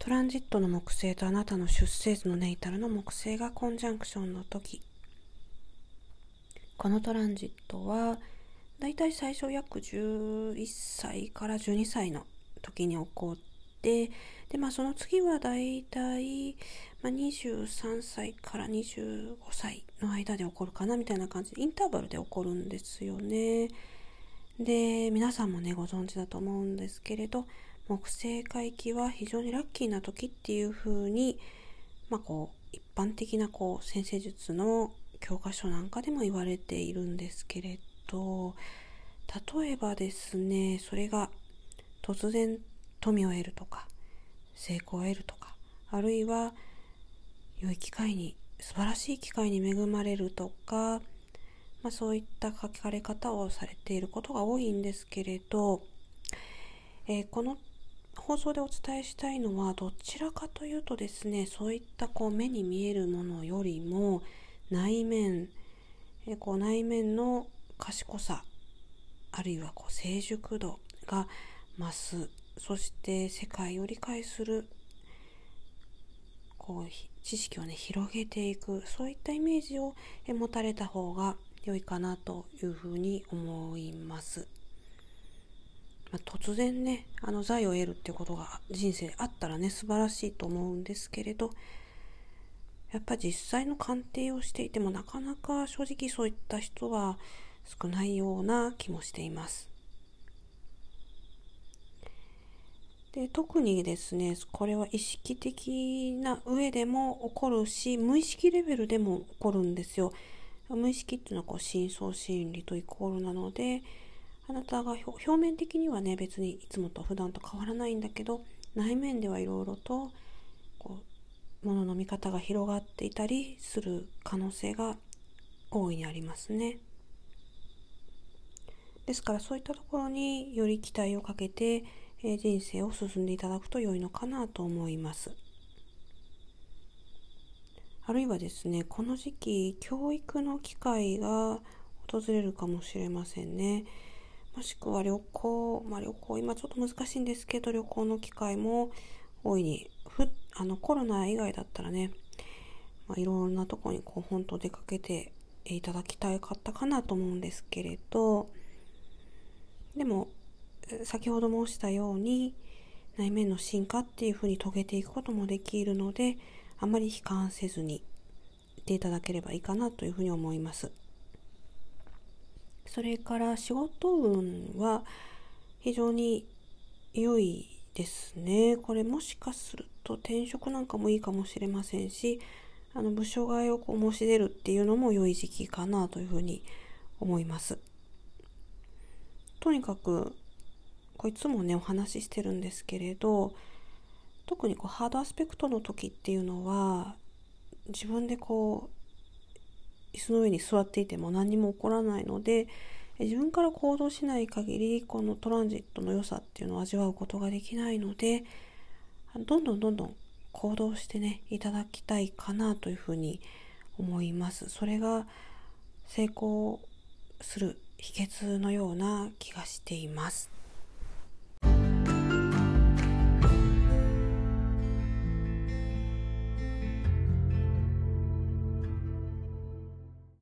トランジットの木星とあなたの出生図のネイタルの木星がコンジャンクションの時このトランジットはだいたい最初約11歳から12歳の時に起こってで、まあ、その次はだいたい、23歳から25歳の間で起こるかなみたいな感じでインターバルで起こるんですよね。で皆さんもねご存知だと思うんですけれど木星回帰は非常にラッキーな時っていう風にまあこう一般的なこう先生術の教科書なんかでも言われているんですけれど例えばですねそれが突然富を得るとか成功を得るとかあるいは良い機会に素晴らしい機会に恵まれるとか、まあ、そういった書かれ方をされていることが多いんですけれど、えー、この放送でお伝えしたいのはどちらかというとですねそういったこう目に見えるものよりも内面、え、こう内面の賢さあるいはこう成熟度が増すそして世界を理解するこう知識をね広げていくそういったイメージを持たれた方が良いかなというふうに思います。まあ、突然ねあの財を得るっていうことが人生あったらね素晴らしいと思うんですけれどやっぱ実際の鑑定をしていてもなかなか正直そういった人は少ないような気もしています。で特にですねこれは意識的な上でも起こるし無意識レベルでも起こるんですよ。無意識っていうのはこう深層心理とイコールなのであなたが表面的にはね別にいつもと普段と変わらないんだけど内面ではいろいろとこう物の見方が広がっていたりする可能性が大いにありますね。ですからそういったところにより期待をかけて、え人生を進んでいただくと良いのかなと思います。あるいはですねこの時期教育の機会が訪れるかもしれませんね。もしくは旅行、まあ、旅行今ちょっと難しいんですけど旅行の機会も大いにふあのコロナ以外だったらね、まあ、いろんなとこにこう本当出かけていただきたかったかなと思うんですけれどでも先ほど申したように内面の進化っていうふうに遂げていくこともできるのであまり悲観せずにいていただければいいかなというふうに思います。それから仕事運は非常に良いですね。これもしかすると転職なんかもいいかもしれませんし、あの部署替えをこう申し出るっていうのも良い時期かなというふうに思います。とにかくこいつもねお話ししてるんですけれど特にこうハードアスペクトの時っていうのは自分でこう椅子の上に座っていても何にも起こらないので自分から行動しない限りこのトランジットの良さっていうのを味わうことができないのでどんどんどんどん行動してねいただきたいかなというふうに思います。それが成功する秘訣のような気がしています。